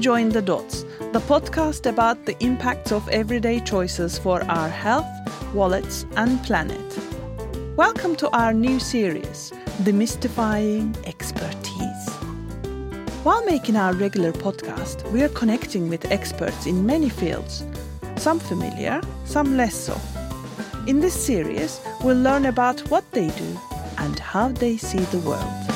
Join the Dots, the podcast about the impacts of everyday choices for our health, wallets, and planet. Welcome to our new series, Demystifying Expertise. While making our regular podcast, we are connecting with experts in many fields, some familiar, some less so. In this series, we'll learn about what they do and how they see the world.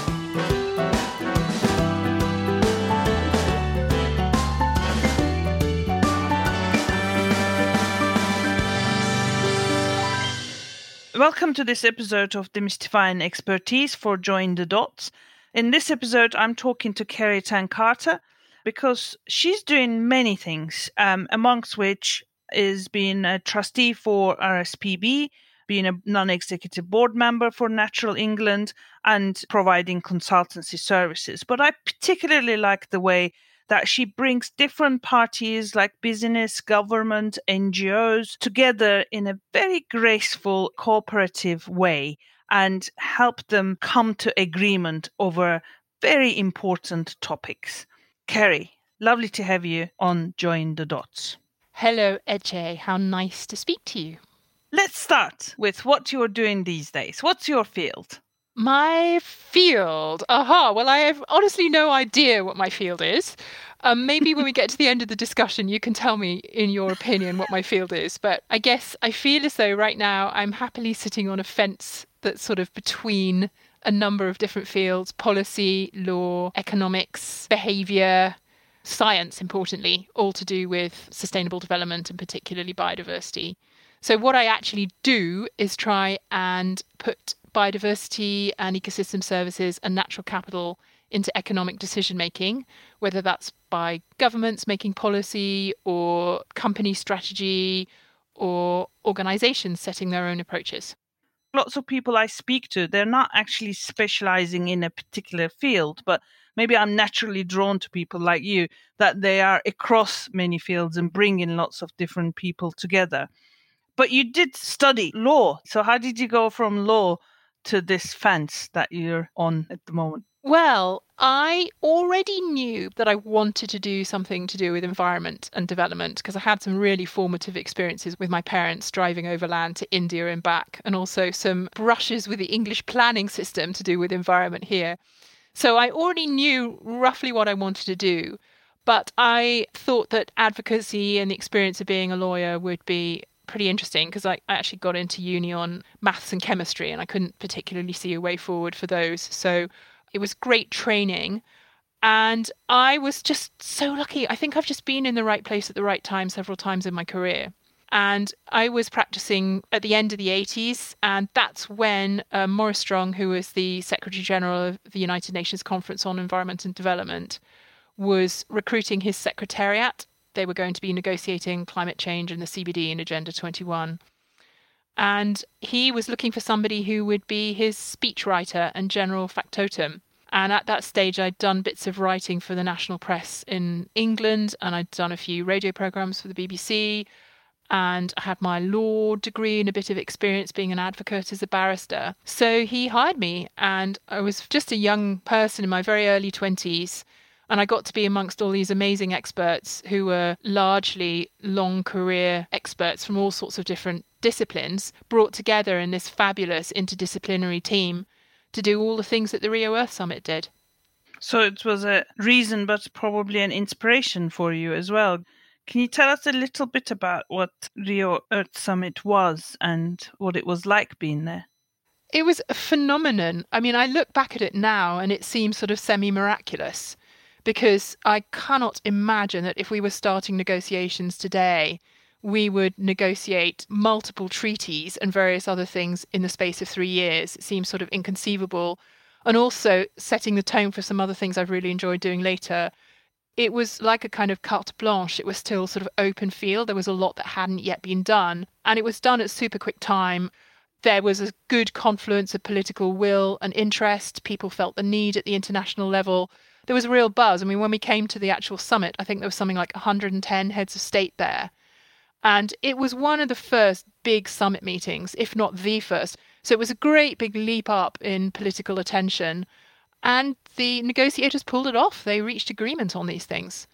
Welcome to this episode of Demystifying Expertise for Join the Dots. In this episode, I'm talking to Kerry ten Kate because she's doing many things, um, amongst which is being a trustee for RSPB, being a non executive board member for Natural England, and providing consultancy services. But I particularly like the way that she brings different parties like business, government, NGOs together in a very graceful, cooperative way and help them come to agreement over very important topics. Kerry, lovely to have you on Join the Dots. Hello, Ece. How nice to speak to you. Let's start with what you're doing these days. What's your field? My field. Aha. Well, I have honestly no idea what my field is. Um, maybe when we get to the end of the discussion, you can tell me, in your opinion, what my field is. But I guess I feel as though right now I'm happily sitting on a fence that's sort of between a number of different fields policy, law, economics, behavior, science, importantly, all to do with sustainable development and particularly biodiversity. So, what I actually do is try and put biodiversity and ecosystem services and natural capital into economic decision making, whether that's by governments making policy or company strategy or organizations setting their own approaches. Lots of people I speak to, they're not actually specializing in a particular field, but maybe I'm naturally drawn to people like you that they are across many fields and bring in lots of different people together. But you did study law. So, how did you go from law to this fence that you're on at the moment? Well, I already knew that I wanted to do something to do with environment and development because I had some really formative experiences with my parents driving overland to India and back, and also some brushes with the English planning system to do with environment here. So I already knew roughly what I wanted to do, but I thought that advocacy and the experience of being a lawyer would be pretty interesting because I, I actually got into uni on maths and chemistry and I couldn't particularly see a way forward for those. So it was great training. And I was just so lucky. I think I've just been in the right place at the right time several times in my career. And I was practicing at the end of the 80s. And that's when uh, Maurice Strong, who was the Secretary General of the United Nations Conference on Environment and Development, was recruiting his secretariat they were going to be negotiating climate change and the CBD in Agenda 21. And he was looking for somebody who would be his speechwriter and general factotum. And at that stage, I'd done bits of writing for the national press in England, and I'd done a few radio programs for the BBC. And I had my law degree and a bit of experience being an advocate as a barrister. So he hired me, and I was just a young person in my very early 20s and I got to be amongst all these amazing experts who were largely long career experts from all sorts of different disciplines, brought together in this fabulous interdisciplinary team to do all the things that the Rio Earth Summit did. So it was a reason, but probably an inspiration for you as well. Can you tell us a little bit about what Rio Earth Summit was and what it was like being there? It was a phenomenon. I mean, I look back at it now and it seems sort of semi miraculous because I cannot imagine that if we were starting negotiations today, we would negotiate multiple treaties and various other things in the space of three years. It seems sort of inconceivable. And also setting the tone for some other things I've really enjoyed doing later. It was like a kind of carte blanche. It was still sort of open field. There was a lot that hadn't yet been done. And it was done at super quick time. There was a good confluence of political will and interest. People felt the need at the international level there was a real buzz. I mean, when we came to the actual summit, I think there was something like 110 heads of state there. And it was one of the first big summit meetings, if not the first. So it was a great big leap up in political attention. And the negotiators pulled it off. They reached agreement on these things.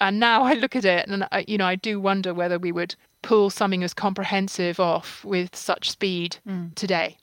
And now I look at it and, I, you know, I do wonder whether we would pull something as comprehensive off with such speed mm. today.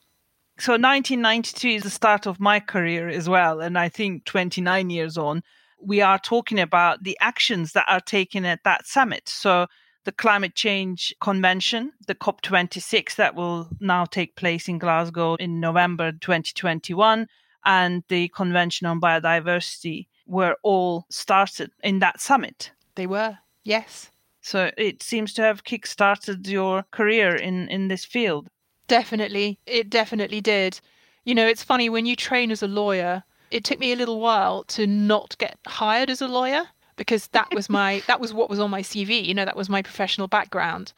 So 1992 is the start of my career as well. And I think 29 years on, we are talking about the actions that are taken at that summit. So the Climate Change Convention, the COP26 that will now take place in Glasgow in November 2021, and the Convention on Biodiversity were all started in that summit. They were, yes. So it seems to have kick-started your career in, in this field. Definitely. It definitely did. You know, it's funny when you train as a lawyer, it took me a little while to not get hired as a lawyer because that was my that was what was on my CV, you know, that was my professional background.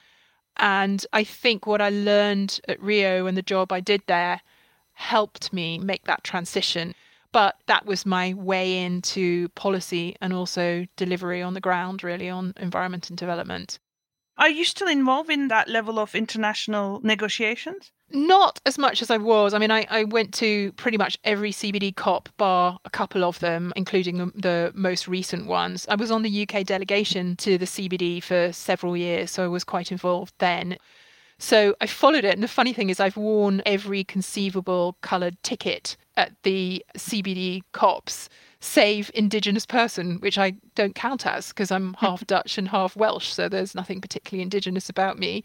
And I think what I learned at Rio and the job I did there helped me make that transition. But that was my way into policy and also delivery on the ground, really, on environment and development. Are you still involved in that level of international negotiations? Not as much as I was. I mean, I, I went to pretty much every CBD COP, bar a couple of them, including the, the most recent ones. I was on the UK delegation to the CBD for several years, so I was quite involved then. So I followed it. And the funny thing is, I've worn every conceivable coloured ticket at the CBD COPs save Indigenous person, which I don't count as because I'm half Dutch and half Welsh. So there's nothing particularly Indigenous about me.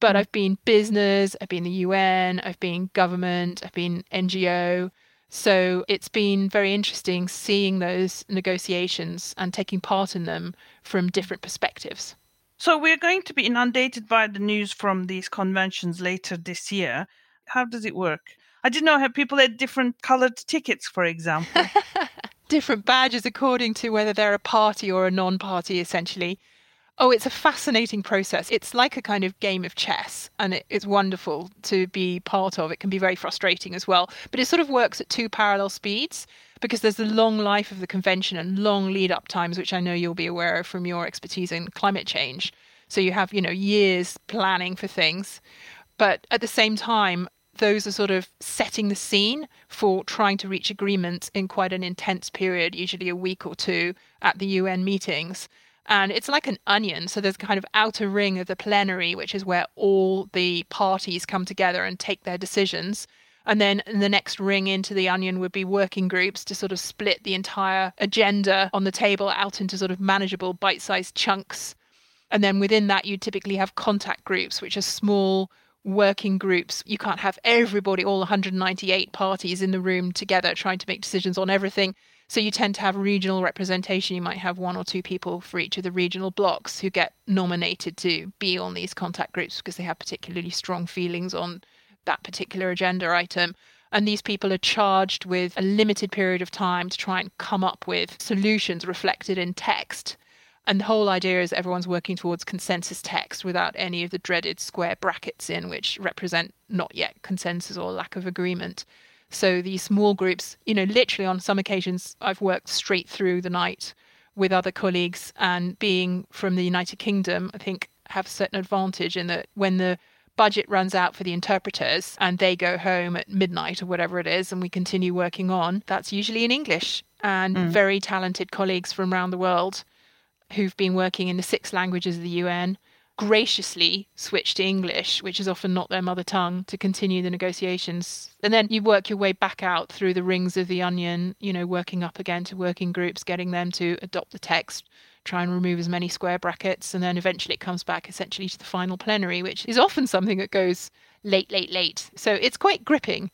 But mm. I've been business, I've been the UN, I've been government, I've been NGO. So it's been very interesting seeing those negotiations and taking part in them from different perspectives. So we're going to be inundated by the news from these conventions later this year. How does it work? I didn't know how people had different colored tickets, for example. different badges according to whether they're a party or a non party, essentially. Oh, it's a fascinating process. It's like a kind of game of chess, and it, it's wonderful to be part of. It can be very frustrating as well, but it sort of works at two parallel speeds because there's the long life of the convention and long lead up times, which I know you'll be aware of from your expertise in climate change. So you have, you know, years planning for things. But at the same time, those are sort of setting the scene for trying to reach agreements in quite an intense period, usually a week or two at the UN meetings. And it's like an onion. So there's kind of outer ring of the plenary, which is where all the parties come together and take their decisions. And then the next ring into the onion would be working groups to sort of split the entire agenda on the table out into sort of manageable bite sized chunks. And then within that, you typically have contact groups, which are small working groups. You can't have everybody, all 198 parties in the room together trying to make decisions on everything. So you tend to have regional representation. You might have one or two people for each of the regional blocks who get nominated to be on these contact groups because they have particularly strong feelings on that particular agenda item. And these people are charged with a limited period of time to try and come up with solutions reflected in text and the whole idea is everyone's working towards consensus text without any of the dreaded square brackets in, which represent not yet consensus or lack of agreement. So these small groups, you know, literally on some occasions, I've worked straight through the night with other colleagues, and being from the United Kingdom, I think have a certain advantage in that when the budget runs out for the interpreters and they go home at midnight or whatever it is, and we continue working on, that's usually in English. And mm. very talented colleagues from around the world who've been working in the six languages of the UN graciously switch to English, which is often not their mother tongue, to continue the negotiations. And then you work your way back out through the rings of the onion, you know, working up again to working groups, getting them to adopt the text, try and remove as many square brackets, and then eventually it comes back essentially to the final plenary, which is often something that goes late, late, late. So it's quite gripping.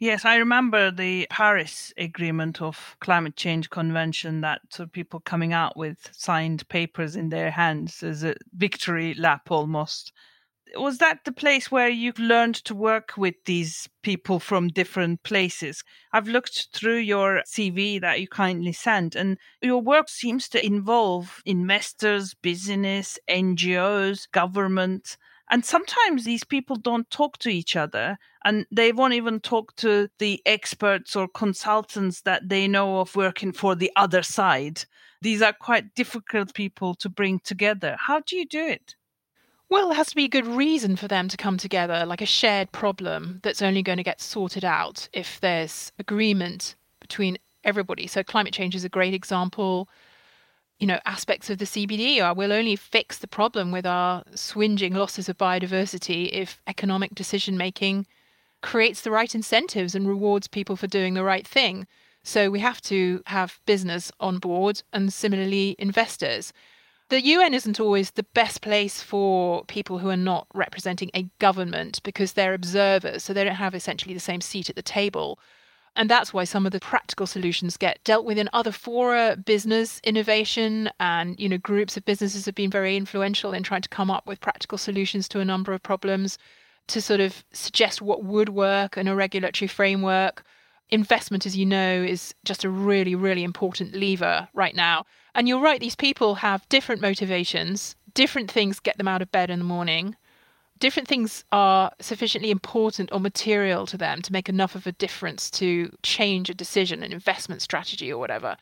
Yes, I remember the Paris Agreement of Climate Change Convention that sort of people coming out with signed papers in their hands as a victory lap almost. Was that the place where you learned to work with these people from different places? I've looked through your CV that you kindly sent, and your work seems to involve investors, business, NGOs, government. And sometimes these people don't talk to each other and they won't even talk to the experts or consultants that they know of working for the other side. These are quite difficult people to bring together. How do you do it? Well, there has to be a good reason for them to come together, like a shared problem that's only going to get sorted out if there's agreement between everybody. So, climate change is a great example you know, aspects of the CBD are uh, we'll only fix the problem with our swinging losses of biodiversity if economic decision making creates the right incentives and rewards people for doing the right thing. So we have to have business on board and similarly investors. The UN isn't always the best place for people who are not representing a government because they're observers, so they don't have essentially the same seat at the table. And that's why some of the practical solutions get dealt with in other fora. Business innovation and you know groups of businesses have been very influential in trying to come up with practical solutions to a number of problems, to sort of suggest what would work in a regulatory framework. Investment, as you know, is just a really, really important lever right now. And you're right, these people have different motivations, different things get them out of bed in the morning. Different things are sufficiently important or material to them to make enough of a difference to change a decision, an investment strategy, or whatever.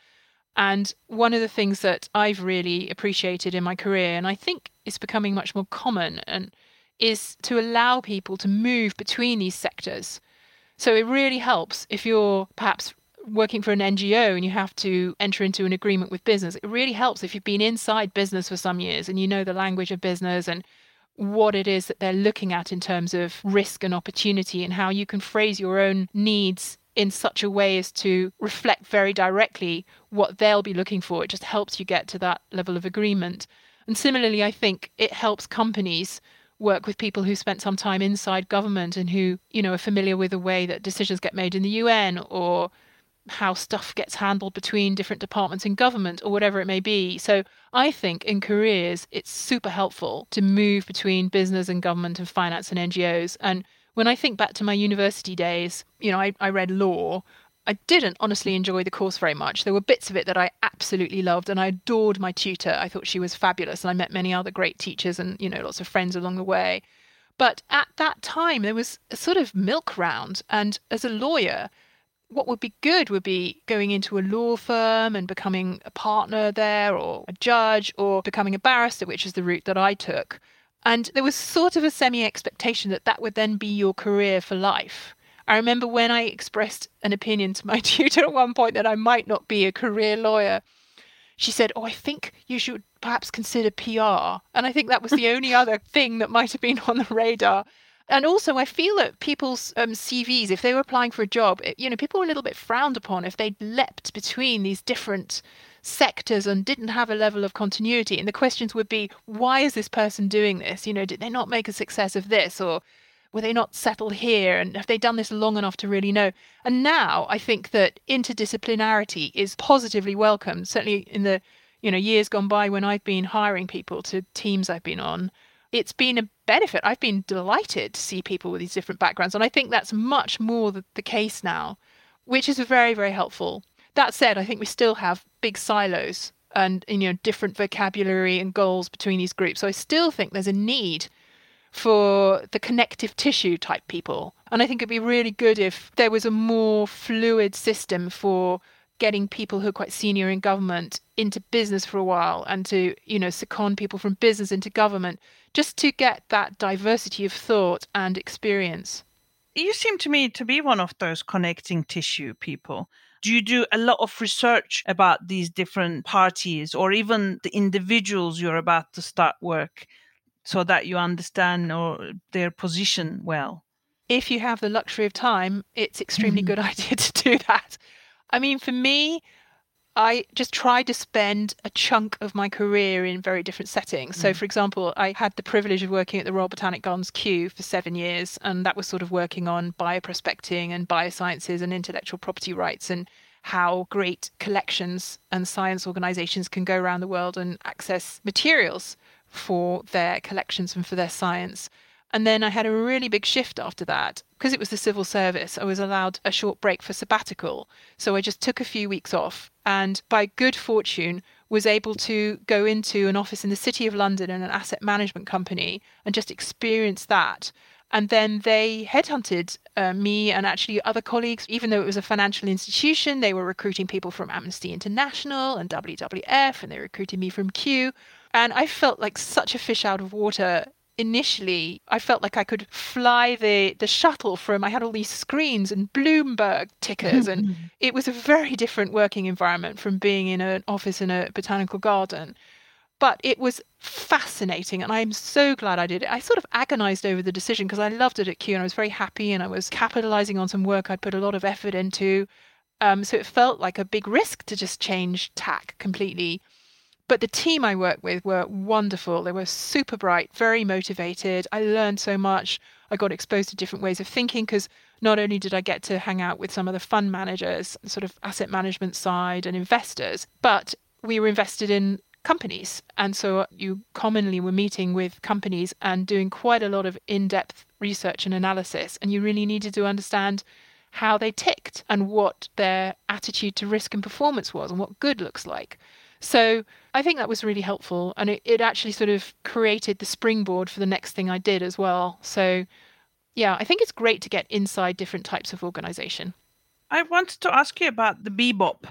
And one of the things that I've really appreciated in my career, and I think is becoming much more common, and is to allow people to move between these sectors. So it really helps if you're perhaps working for an NGO and you have to enter into an agreement with business, it really helps if you've been inside business for some years and you know the language of business and what it is that they're looking at in terms of risk and opportunity and how you can phrase your own needs in such a way as to reflect very directly what they'll be looking for. It just helps you get to that level of agreement. And similarly, I think it helps companies work with people who spent some time inside government and who, you know, are familiar with the way that decisions get made in the UN or how stuff gets handled between different departments in government or whatever it may be. So I think in careers, it's super helpful to move between business and government and finance and NGOs. And when I think back to my university days, you know, I, I read law. I didn't honestly enjoy the course very much. There were bits of it that I absolutely loved, and I adored my tutor. I thought she was fabulous, and I met many other great teachers and, you know, lots of friends along the way. But at that time, there was a sort of milk round. And as a lawyer, what would be good would be going into a law firm and becoming a partner there or a judge or becoming a barrister, which is the route that I took. And there was sort of a semi expectation that that would then be your career for life. I remember when I expressed an opinion to my tutor at one point that I might not be a career lawyer, she said, Oh, I think you should perhaps consider PR. And I think that was the only other thing that might have been on the radar. And also, I feel that people's um, CVs, if they were applying for a job, it, you know, people were a little bit frowned upon if they leapt between these different sectors and didn't have a level of continuity. And the questions would be, why is this person doing this? You know, did they not make a success of this? Or were they not settled here? And have they done this long enough to really know? And now I think that interdisciplinarity is positively welcomed, certainly in the you know years gone by when I've been hiring people to teams I've been on it's been a benefit. I've been delighted to see people with these different backgrounds. And I think that's much more the, the case now, which is very, very helpful. That said, I think we still have big silos and you know different vocabulary and goals between these groups. So I still think there's a need for the connective tissue type people. And I think it'd be really good if there was a more fluid system for getting people who are quite senior in government into business for a while and to, you know, second people from business into government just to get that diversity of thought and experience. You seem to me to be one of those connecting tissue people. Do you do a lot of research about these different parties or even the individuals you're about to start work so that you understand or their position well? If you have the luxury of time, it's extremely mm-hmm. good idea to do that. I mean, for me, I just tried to spend a chunk of my career in very different settings. Mm. So, for example, I had the privilege of working at the Royal Botanic Gardens Kew for seven years, and that was sort of working on bioprospecting and biosciences and intellectual property rights and how great collections and science organizations can go around the world and access materials for their collections and for their science. And then I had a really big shift after that. Because it was the civil service, I was allowed a short break for sabbatical. So I just took a few weeks off and by good fortune was able to go into an office in the city of London in an asset management company and just experience that. And then they headhunted uh, me and actually other colleagues, even though it was a financial institution. They were recruiting people from Amnesty International and WWF, and they recruited me from Kew. And I felt like such a fish out of water initially I felt like I could fly the the shuttle from I had all these screens and Bloomberg tickers and it was a very different working environment from being in an office in a botanical garden. But it was fascinating and I'm so glad I did it. I sort of agonized over the decision because I loved it at Kew and I was very happy and I was capitalizing on some work I'd put a lot of effort into. Um, so it felt like a big risk to just change tack completely. But the team I worked with were wonderful. They were super bright, very motivated. I learned so much. I got exposed to different ways of thinking because not only did I get to hang out with some of the fund managers, sort of asset management side, and investors, but we were invested in companies. And so you commonly were meeting with companies and doing quite a lot of in depth research and analysis. And you really needed to understand how they ticked and what their attitude to risk and performance was and what good looks like. So I think that was really helpful. And it, it actually sort of created the springboard for the next thing I did as well. So, yeah, I think it's great to get inside different types of organization. I wanted to ask you about the BBOP.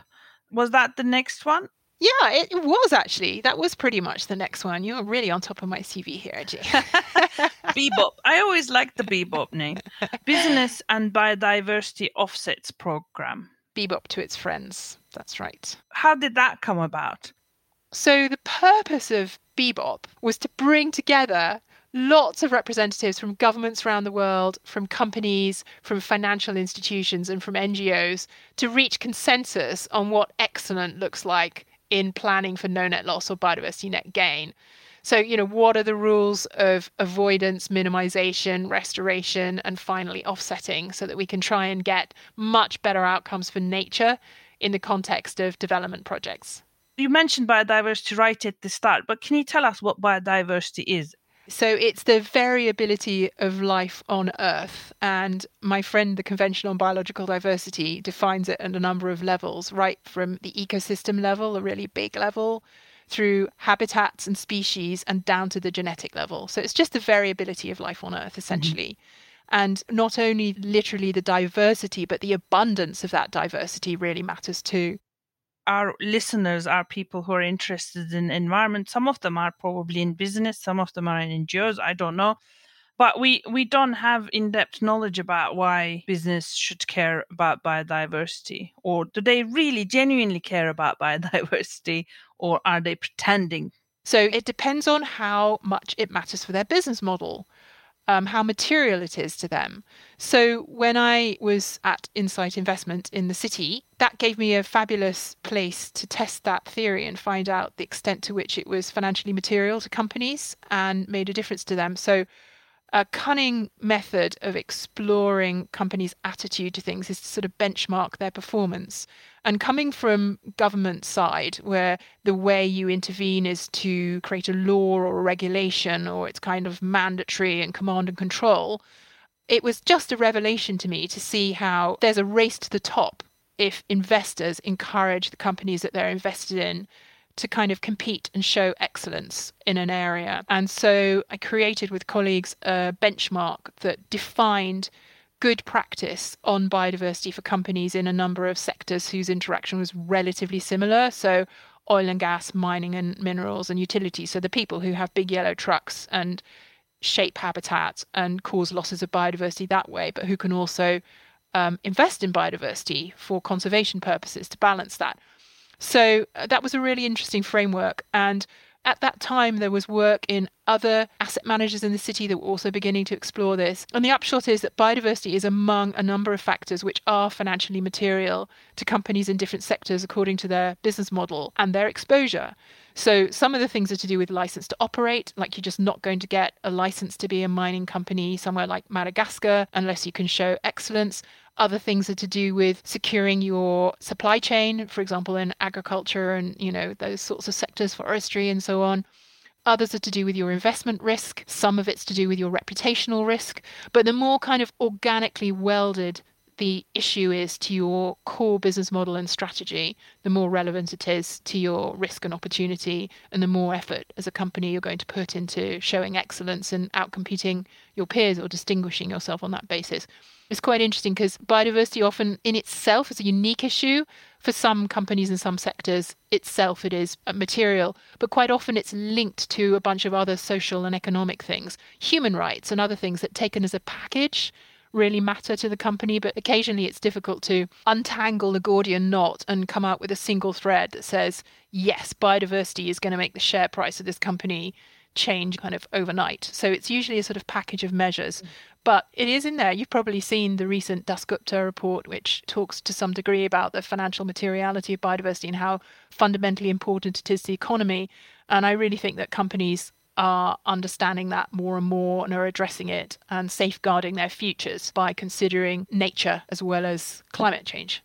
Was that the next one? Yeah, it, it was actually. That was pretty much the next one. You're really on top of my CV here, Jay. BBOP. I always liked the BBOP name. Business and Biodiversity Offsets Program. BBOP to its friends. That's right. How did that come about? So, the purpose of BBOP was to bring together lots of representatives from governments around the world, from companies, from financial institutions, and from NGOs to reach consensus on what excellent looks like in planning for no net loss or biodiversity net gain. So, you know, what are the rules of avoidance, minimization, restoration, and finally offsetting so that we can try and get much better outcomes for nature in the context of development projects? You mentioned biodiversity right at the start, but can you tell us what biodiversity is? So it's the variability of life on Earth. And my friend, the Convention on Biological Diversity, defines it at a number of levels, right from the ecosystem level, a really big level, through habitats and species and down to the genetic level. So it's just the variability of life on Earth, mm-hmm. essentially. Mm-hmm. And not only literally the diversity, but the abundance of that diversity really matters too. Our listeners are people who are interested in environment. Some of them are probably in business, some of them are in NGOs. I don't know but we we don't have in-depth knowledge about why business should care about biodiversity or do they really genuinely care about biodiversity or are they pretending so it depends on how much it matters for their business model um, how material it is to them. So, when I was at Insight Investment in the city, that gave me a fabulous place to test that theory and find out the extent to which it was financially material to companies and made a difference to them. So, a cunning method of exploring companies' attitude to things is to sort of benchmark their performance. And coming from government side, where the way you intervene is to create a law or a regulation, or it's kind of mandatory and command and control, it was just a revelation to me to see how there's a race to the top if investors encourage the companies that they're invested in to kind of compete and show excellence in an area. And so I created with colleagues a benchmark that defined good practice on biodiversity for companies in a number of sectors whose interaction was relatively similar. So oil and gas, mining and minerals, and utilities. So the people who have big yellow trucks and shape habitat and cause losses of biodiversity that way, but who can also um, invest in biodiversity for conservation purposes to balance that. So uh, that was a really interesting framework. And at that time, there was work in other asset managers in the city that were also beginning to explore this. And the upshot is that biodiversity is among a number of factors which are financially material to companies in different sectors according to their business model and their exposure. So some of the things are to do with license to operate, like you're just not going to get a license to be a mining company somewhere like Madagascar unless you can show excellence. Other things are to do with securing your supply chain, for example, in agriculture and, you know, those sorts of sectors, forestry and so on. Others are to do with your investment risk. Some of it's to do with your reputational risk. But the more kind of organically welded the issue is to your core business model and strategy, the more relevant it is to your risk and opportunity, and the more effort as a company you're going to put into showing excellence and outcompeting your peers or distinguishing yourself on that basis. It's quite interesting because biodiversity often in itself is a unique issue. For some companies and some sectors, itself it is material, but quite often it's linked to a bunch of other social and economic things, human rights and other things that taken as a package really matter to the company, but occasionally it's difficult to untangle the Gordian knot and come out with a single thread that says, yes, biodiversity is going to make the share price of this company change kind of overnight. So it's usually a sort of package of measures. Mm. But it is in there. You've probably seen the recent Dasgupta report, which talks to some degree about the financial materiality of biodiversity and how fundamentally important it is to the economy. And I really think that companies are understanding that more and more and are addressing it and safeguarding their futures by considering nature as well as climate change.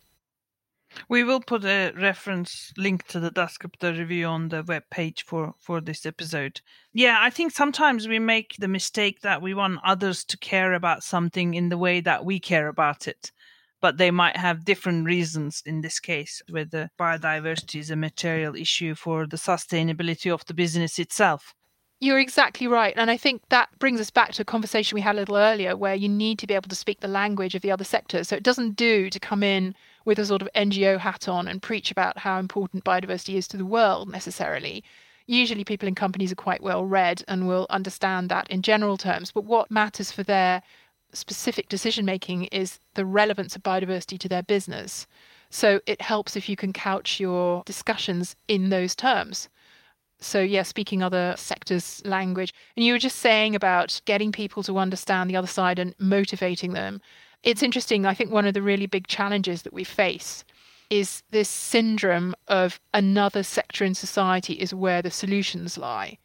We will put a reference link to the Dasgupta review on the web page for for this episode. Yeah, I think sometimes we make the mistake that we want others to care about something in the way that we care about it. But they might have different reasons in this case, whether biodiversity is a material issue for the sustainability of the business itself. You're exactly right. And I think that brings us back to a conversation we had a little earlier where you need to be able to speak the language of the other sectors. So it doesn't do to come in with a sort of NGO hat on and preach about how important biodiversity is to the world necessarily. Usually, people in companies are quite well read and will understand that in general terms. But what matters for their specific decision making is the relevance of biodiversity to their business. So it helps if you can couch your discussions in those terms. So, yeah, speaking other sectors' language. And you were just saying about getting people to understand the other side and motivating them. It's interesting. I think one of the really big challenges that we face is this syndrome of another sector in society is where the solutions lie.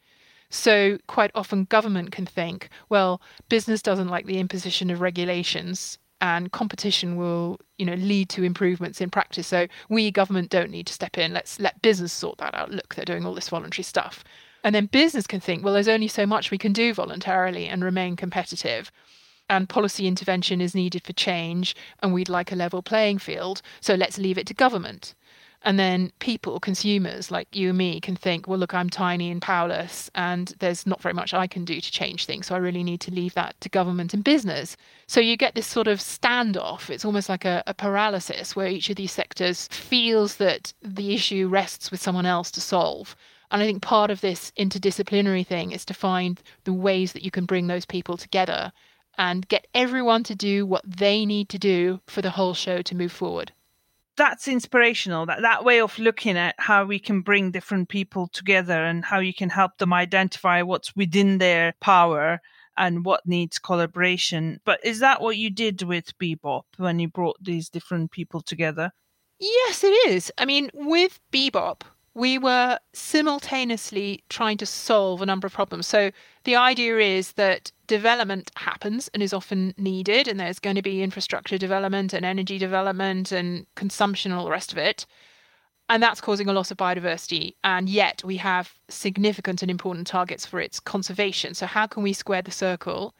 So, quite often, government can think, well, business doesn't like the imposition of regulations and competition will you know lead to improvements in practice. So we government don't need to step in. Let's let business sort that out. Look they're doing all this voluntary stuff. And then business can think well there's only so much we can do voluntarily and remain competitive. And policy intervention is needed for change and we'd like a level playing field. So let's leave it to government and then people, consumers like you and me, can think, well, look, I'm tiny and powerless, and there's not very much I can do to change things. So I really need to leave that to government and business. So you get this sort of standoff. It's almost like a, a paralysis where each of these sectors feels that the issue rests with someone else to solve. And I think part of this interdisciplinary thing is to find the ways that you can bring those people together and get everyone to do what they need to do for the whole show to move forward that's inspirational that that way of looking at how we can bring different people together and how you can help them identify what's within their power and what needs collaboration. But is that what you did with BBOP when you brought these different people together? Yes it is. I mean with BBOP we were simultaneously trying to solve a number of problems. So the idea is that development happens and is often needed, and there's going to be infrastructure development and energy development and consumption and all the rest of it. And that's causing a loss of biodiversity. And yet we have significant and important targets for its conservation. So, how can we square the circle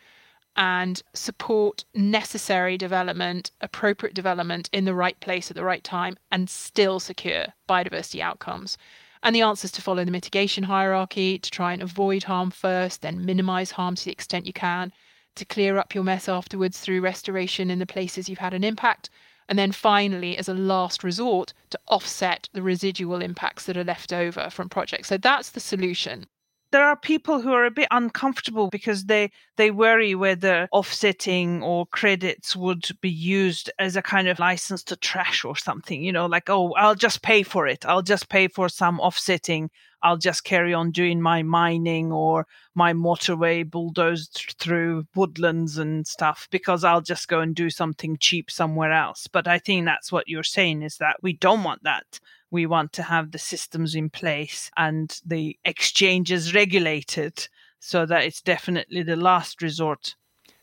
and support necessary development, appropriate development in the right place at the right time, and still secure biodiversity outcomes. And the answer is to follow the mitigation hierarchy, to try and avoid harm first, then minimize harm to the extent you can, to clear up your mess afterwards through restoration in the places you've had an impact, and then finally, as a last resort, to offset the residual impacts that are left over from projects. So that's the solution there are people who are a bit uncomfortable because they they worry whether offsetting or credits would be used as a kind of license to trash or something you know like oh i'll just pay for it. I'll just pay for some offsetting. I'll just carry on doing my mining or my motorway bulldozed through woodlands and stuff because i'll just go and do something cheap somewhere else. But i think that's what you're saying is that we don't want that we want to have the systems in place and the exchanges regulated so that it's definitely the last resort.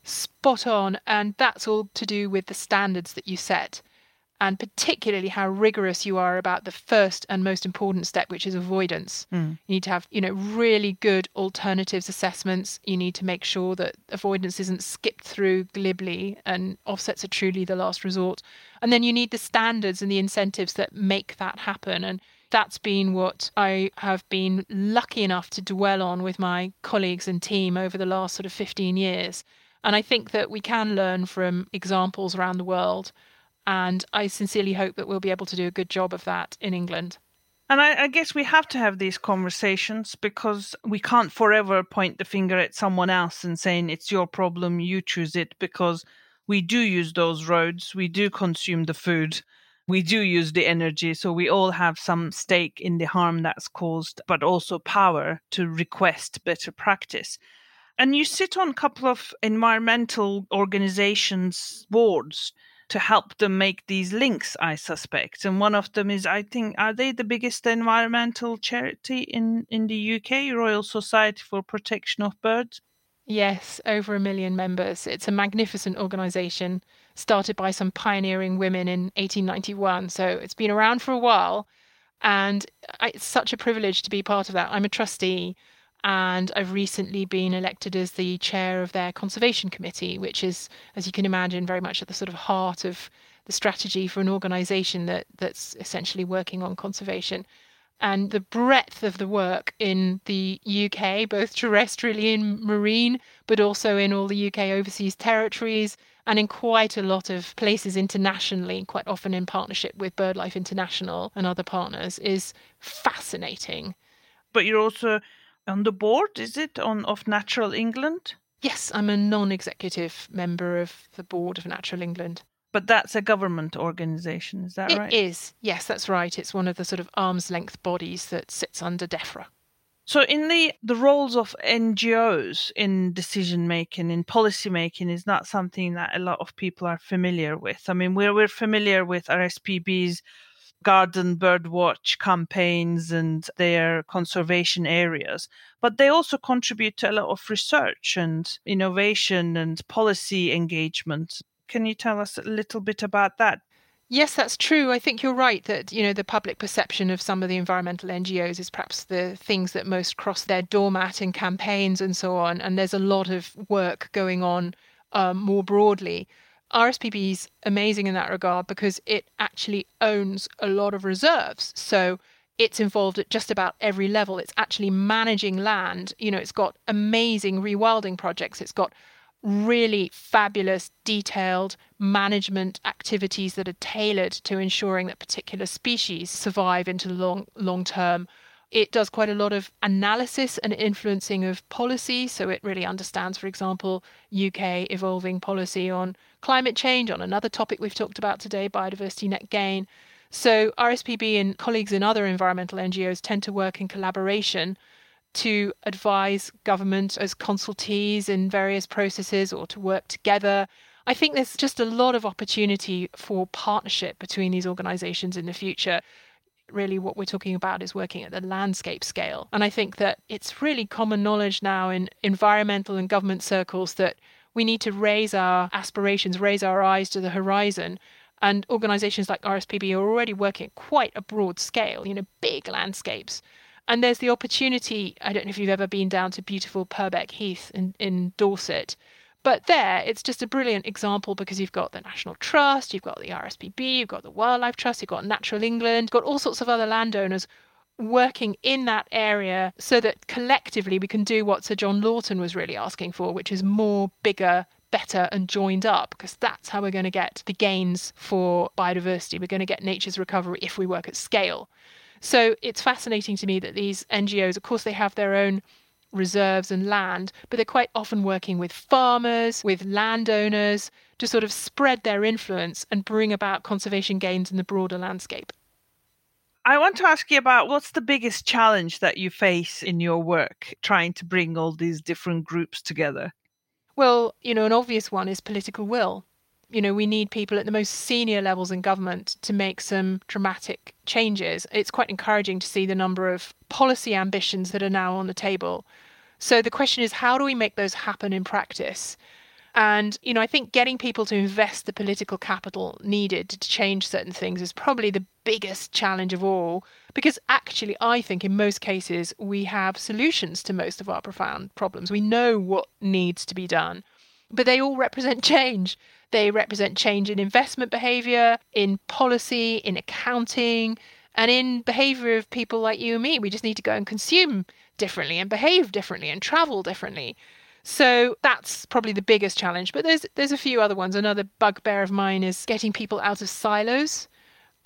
Spot on. And that's all to do with the standards that you set. And particularly how rigorous you are about the first and most important step, which is avoidance. Mm. You need to have, you know, really good alternatives assessments. You need to make sure that avoidance isn't skipped through glibly and offsets are truly the last resort. And then you need the standards and the incentives that make that happen. And that's been what I have been lucky enough to dwell on with my colleagues and team over the last sort of 15 years. And I think that we can learn from examples around the world and I sincerely hope that we'll be able to do a good job of that in England. And I, I, guess we have to have these conversations because we can't forever point the finger at someone else and saying it's your problem, you choose it, because we do use those roads, we do consume the food, we do use the energy. So we all have some stake in the harm that's caused, but also power to request better practice. And you sit on a couple of environmental organizations' boards to help them make these links, I suspect. And one of them is, I think, are they the biggest environmental charity in, in the UK, Royal Society for Protection of Birds? Yes, over a million members. It's a magnificent organisation started by some pioneering women in 1891. So it's been around for a while. And uh, it's such a privilege to be part of that. I'm a trustee and I've recently been elected as the chair of their conservation committee, which is, as you can imagine, very much at the sort of heart of the strategy for an organisation that that's essentially working on conservation. And the breadth of the work in the UK, both terrestrially and marine, but also in all the UK overseas territories, and in quite a lot of places internationally, quite often in partnership with BirdLife International and other partners, is fascinating. But you're also on the board, is it, on of Natural England? Yes, I'm a non executive member of the board of Natural England. But that's a government organisation, is that it right? It is, yes, that's right. It's one of the sort of arm's length bodies that sits under DEFRA. So, in the the roles of NGOs in decision making, in policy making, is not something that a lot of people are familiar with. I mean, we're we're familiar with RSPB's garden birdwatch campaigns and their conservation areas. But they also contribute to a lot of research and innovation and policy engagement. Can you tell us a little bit about that? Yes, that's true. I think you're right that you know the public perception of some of the environmental NGOs is perhaps the things that most cross their doormat in campaigns and so on. And there's a lot of work going on um, more broadly. RSPB is amazing in that regard because it actually owns a lot of reserves. So it's involved at just about every level. It's actually managing land. You know, it's got amazing rewilding projects. It's got really fabulous, detailed management activities that are tailored to ensuring that particular species survive into the long long term it does quite a lot of analysis and influencing of policy. So it really understands, for example, UK evolving policy on climate change, on another topic we've talked about today, biodiversity net gain. So RSPB and colleagues in other environmental NGOs tend to work in collaboration to advise government as consultees in various processes or to work together. I think there's just a lot of opportunity for partnership between these organizations in the future really what we're talking about is working at the landscape scale. And I think that it's really common knowledge now in environmental and government circles that we need to raise our aspirations, raise our eyes to the horizon. And organizations like RSPB are already working at quite a broad scale, you know, big landscapes. And there's the opportunity. I don't know if you've ever been down to beautiful Purbeck Heath in, in Dorset, but there, it's just a brilliant example because you've got the National Trust, you've got the RSPB, you've got the Wildlife Trust, you've got Natural England, you've got all sorts of other landowners working in that area so that collectively we can do what Sir John Lawton was really asking for, which is more, bigger, better and joined up because that's how we're going to get the gains for biodiversity. We're going to get nature's recovery if we work at scale. So it's fascinating to me that these NGOs, of course, they have their own reserves and land, but they're quite often working with farmers, with landowners to sort of spread their influence and bring about conservation gains in the broader landscape. I want to ask you about what's the biggest challenge that you face in your work trying to bring all these different groups together? Well, you know, an obvious one is political will. You know, we need people at the most senior levels in government to make some dramatic changes. It's quite encouraging to see the number of policy ambitions that are now on the table. So the question is, how do we make those happen in practice? And, you know, I think getting people to invest the political capital needed to change certain things is probably the biggest challenge of all. Because actually, I think in most cases, we have solutions to most of our profound problems. We know what needs to be done, but they all represent change. They represent change in investment behavior, in policy, in accounting, and in behavior of people like you and me. We just need to go and consume differently and behave differently and travel differently. So that's probably the biggest challenge. But there's there's a few other ones. Another bugbear of mine is getting people out of silos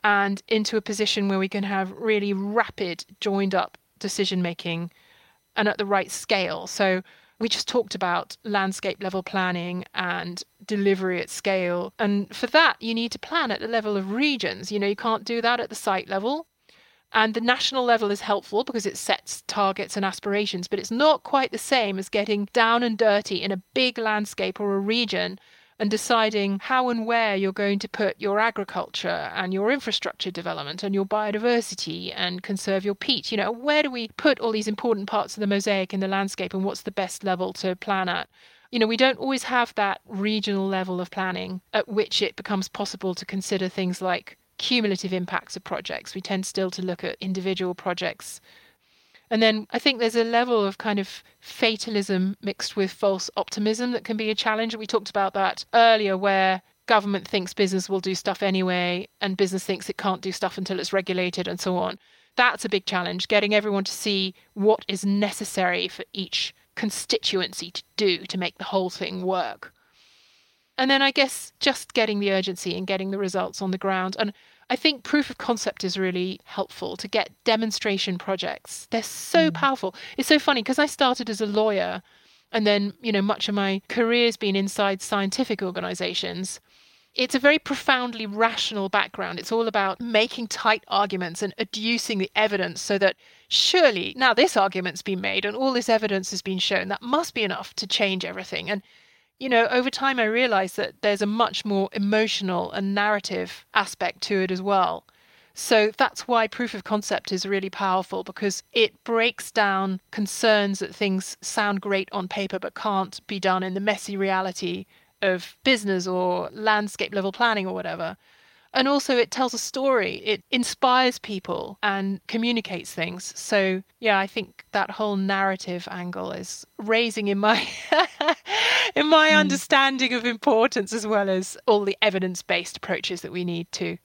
and into a position where we can have really rapid, joined up decision making and at the right scale. So we just talked about landscape level planning and delivery at scale. And for that, you need to plan at the level of regions. You know, you can't do that at the site level. And the national level is helpful because it sets targets and aspirations, but it's not quite the same as getting down and dirty in a big landscape or a region and deciding how and where you're going to put your agriculture and your infrastructure development and your biodiversity and conserve your peat. You know, where do we put all these important parts of the mosaic in the landscape and what's the best level to plan at? You know, we don't always have that regional level of planning at which it becomes possible to consider things like cumulative impacts of projects. We tend still to look at individual projects. And then I think there's a level of kind of fatalism mixed with false optimism that can be a challenge. We talked about that earlier, where government thinks business will do stuff anyway, and business thinks it can't do stuff until it's regulated, and so on. That's a big challenge, getting everyone to see what is necessary for each constituency to do to make the whole thing work. And then I guess just getting the urgency and getting the results on the ground. And I think proof of concept is really helpful to get demonstration projects. They're so mm. powerful. It's so funny because I started as a lawyer and then, you know, much of my career has been inside scientific organizations. It's a very profoundly rational background. It's all about making tight arguments and adducing the evidence so that surely now this argument's been made and all this evidence has been shown. That must be enough to change everything. And you know, over time I realized that there's a much more emotional and narrative aspect to it as well. So that's why proof of concept is really powerful because it breaks down concerns that things sound great on paper but can't be done in the messy reality of business or landscape level planning or whatever. And also, it tells a story, it inspires people and communicates things. So, yeah, I think that whole narrative angle is raising in my in my mm. understanding of importance as well as all the evidence-based approaches that we need to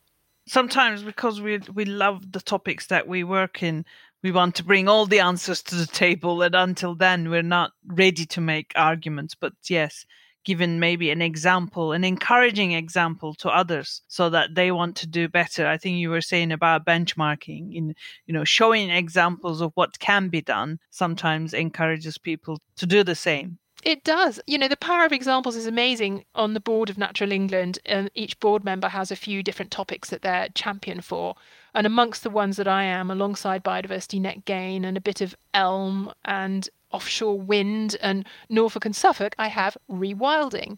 sometimes because we we love the topics that we work in we want to bring all the answers to the table and until then we're not ready to make arguments but yes given maybe an example, an encouraging example to others so that they want to do better. I think you were saying about benchmarking in, you know, showing examples of what can be done sometimes encourages people to do the same. It does. You know, the power of examples is amazing on the board of Natural England. And each board member has a few different topics that they're champion for. And amongst the ones that I am, alongside biodiversity net gain and a bit of elm and offshore wind and Norfolk and Suffolk, I have rewilding.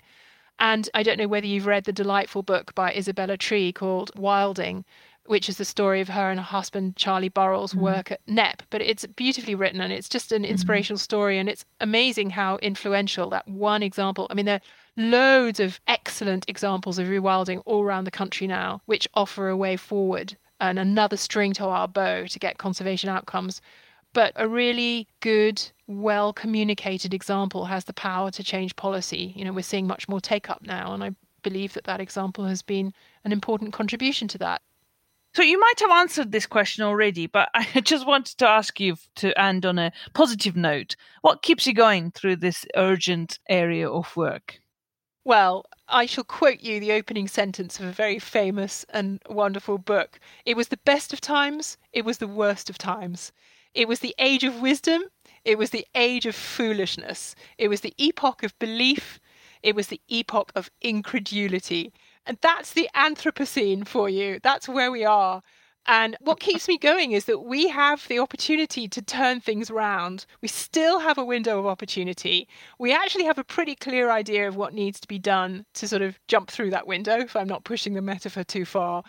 And I don't know whether you've read the delightful book by Isabella Tree called Wilding, which is the story of her and her husband Charlie Burrell's mm. work at Knepp. But it's beautifully written and it's just an mm-hmm. inspirational mm. story. And it's amazing how influential that one example. I mean, there are loads of excellent examples of rewilding all around the country now, which offer a way forward and another string to our bow to get conservation outcomes but a really good, well communicated example has the power to change policy. You know, we're seeing much more take up now, and I believe that that example has been an important contribution to that. So you might have answered this question already, but I just wanted to ask you to end on a positive note. What keeps you going through this urgent area of work? Well, I shall quote you the opening sentence of a very famous and wonderful book. It was the best of times, it was the worst of times. It was the age of wisdom. It was the age of foolishness. It was the epoch of belief. It was the epoch of incredulity. And that's the Anthropocene for you. That's where we are. And what keeps me going is that we have the opportunity to turn things around. We still have a window of opportunity. We actually have a pretty clear idea of what needs to be done to sort of jump through that window, if I'm not pushing the metaphor too far.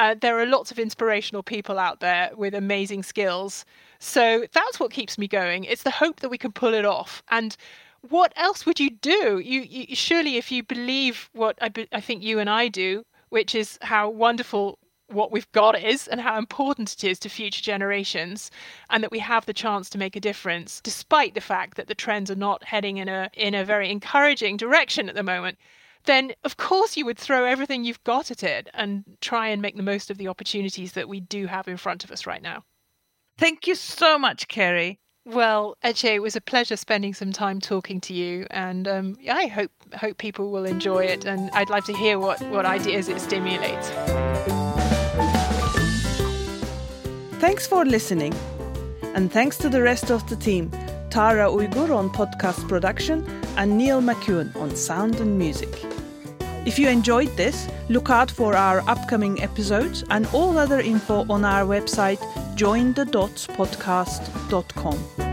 Uh, there are lots of inspirational people out there with amazing skills. So that's what keeps me going. It's the hope that we can pull it off. And what else would you do? You, you surely, if you believe what I, be, I think you and I do, which is how wonderful what we've got is and how important it is to future generations and that we have the chance to make a difference despite the fact that the trends are not heading in a in a very encouraging direction at the moment then of course you would throw everything you've got at it and try and make the most of the opportunities that we do have in front of us right now thank you so much kerry well, Ece, it was a pleasure spending some time talking to you, and um, I hope hope people will enjoy it. And I'd love to hear what what ideas it stimulates. Thanks for listening, and thanks to the rest of the team: Tara Uyghur on podcast production and Neil McEwen on sound and music. If you enjoyed this, look out for our upcoming episodes and all other info on our website jointhedotspodcast.com.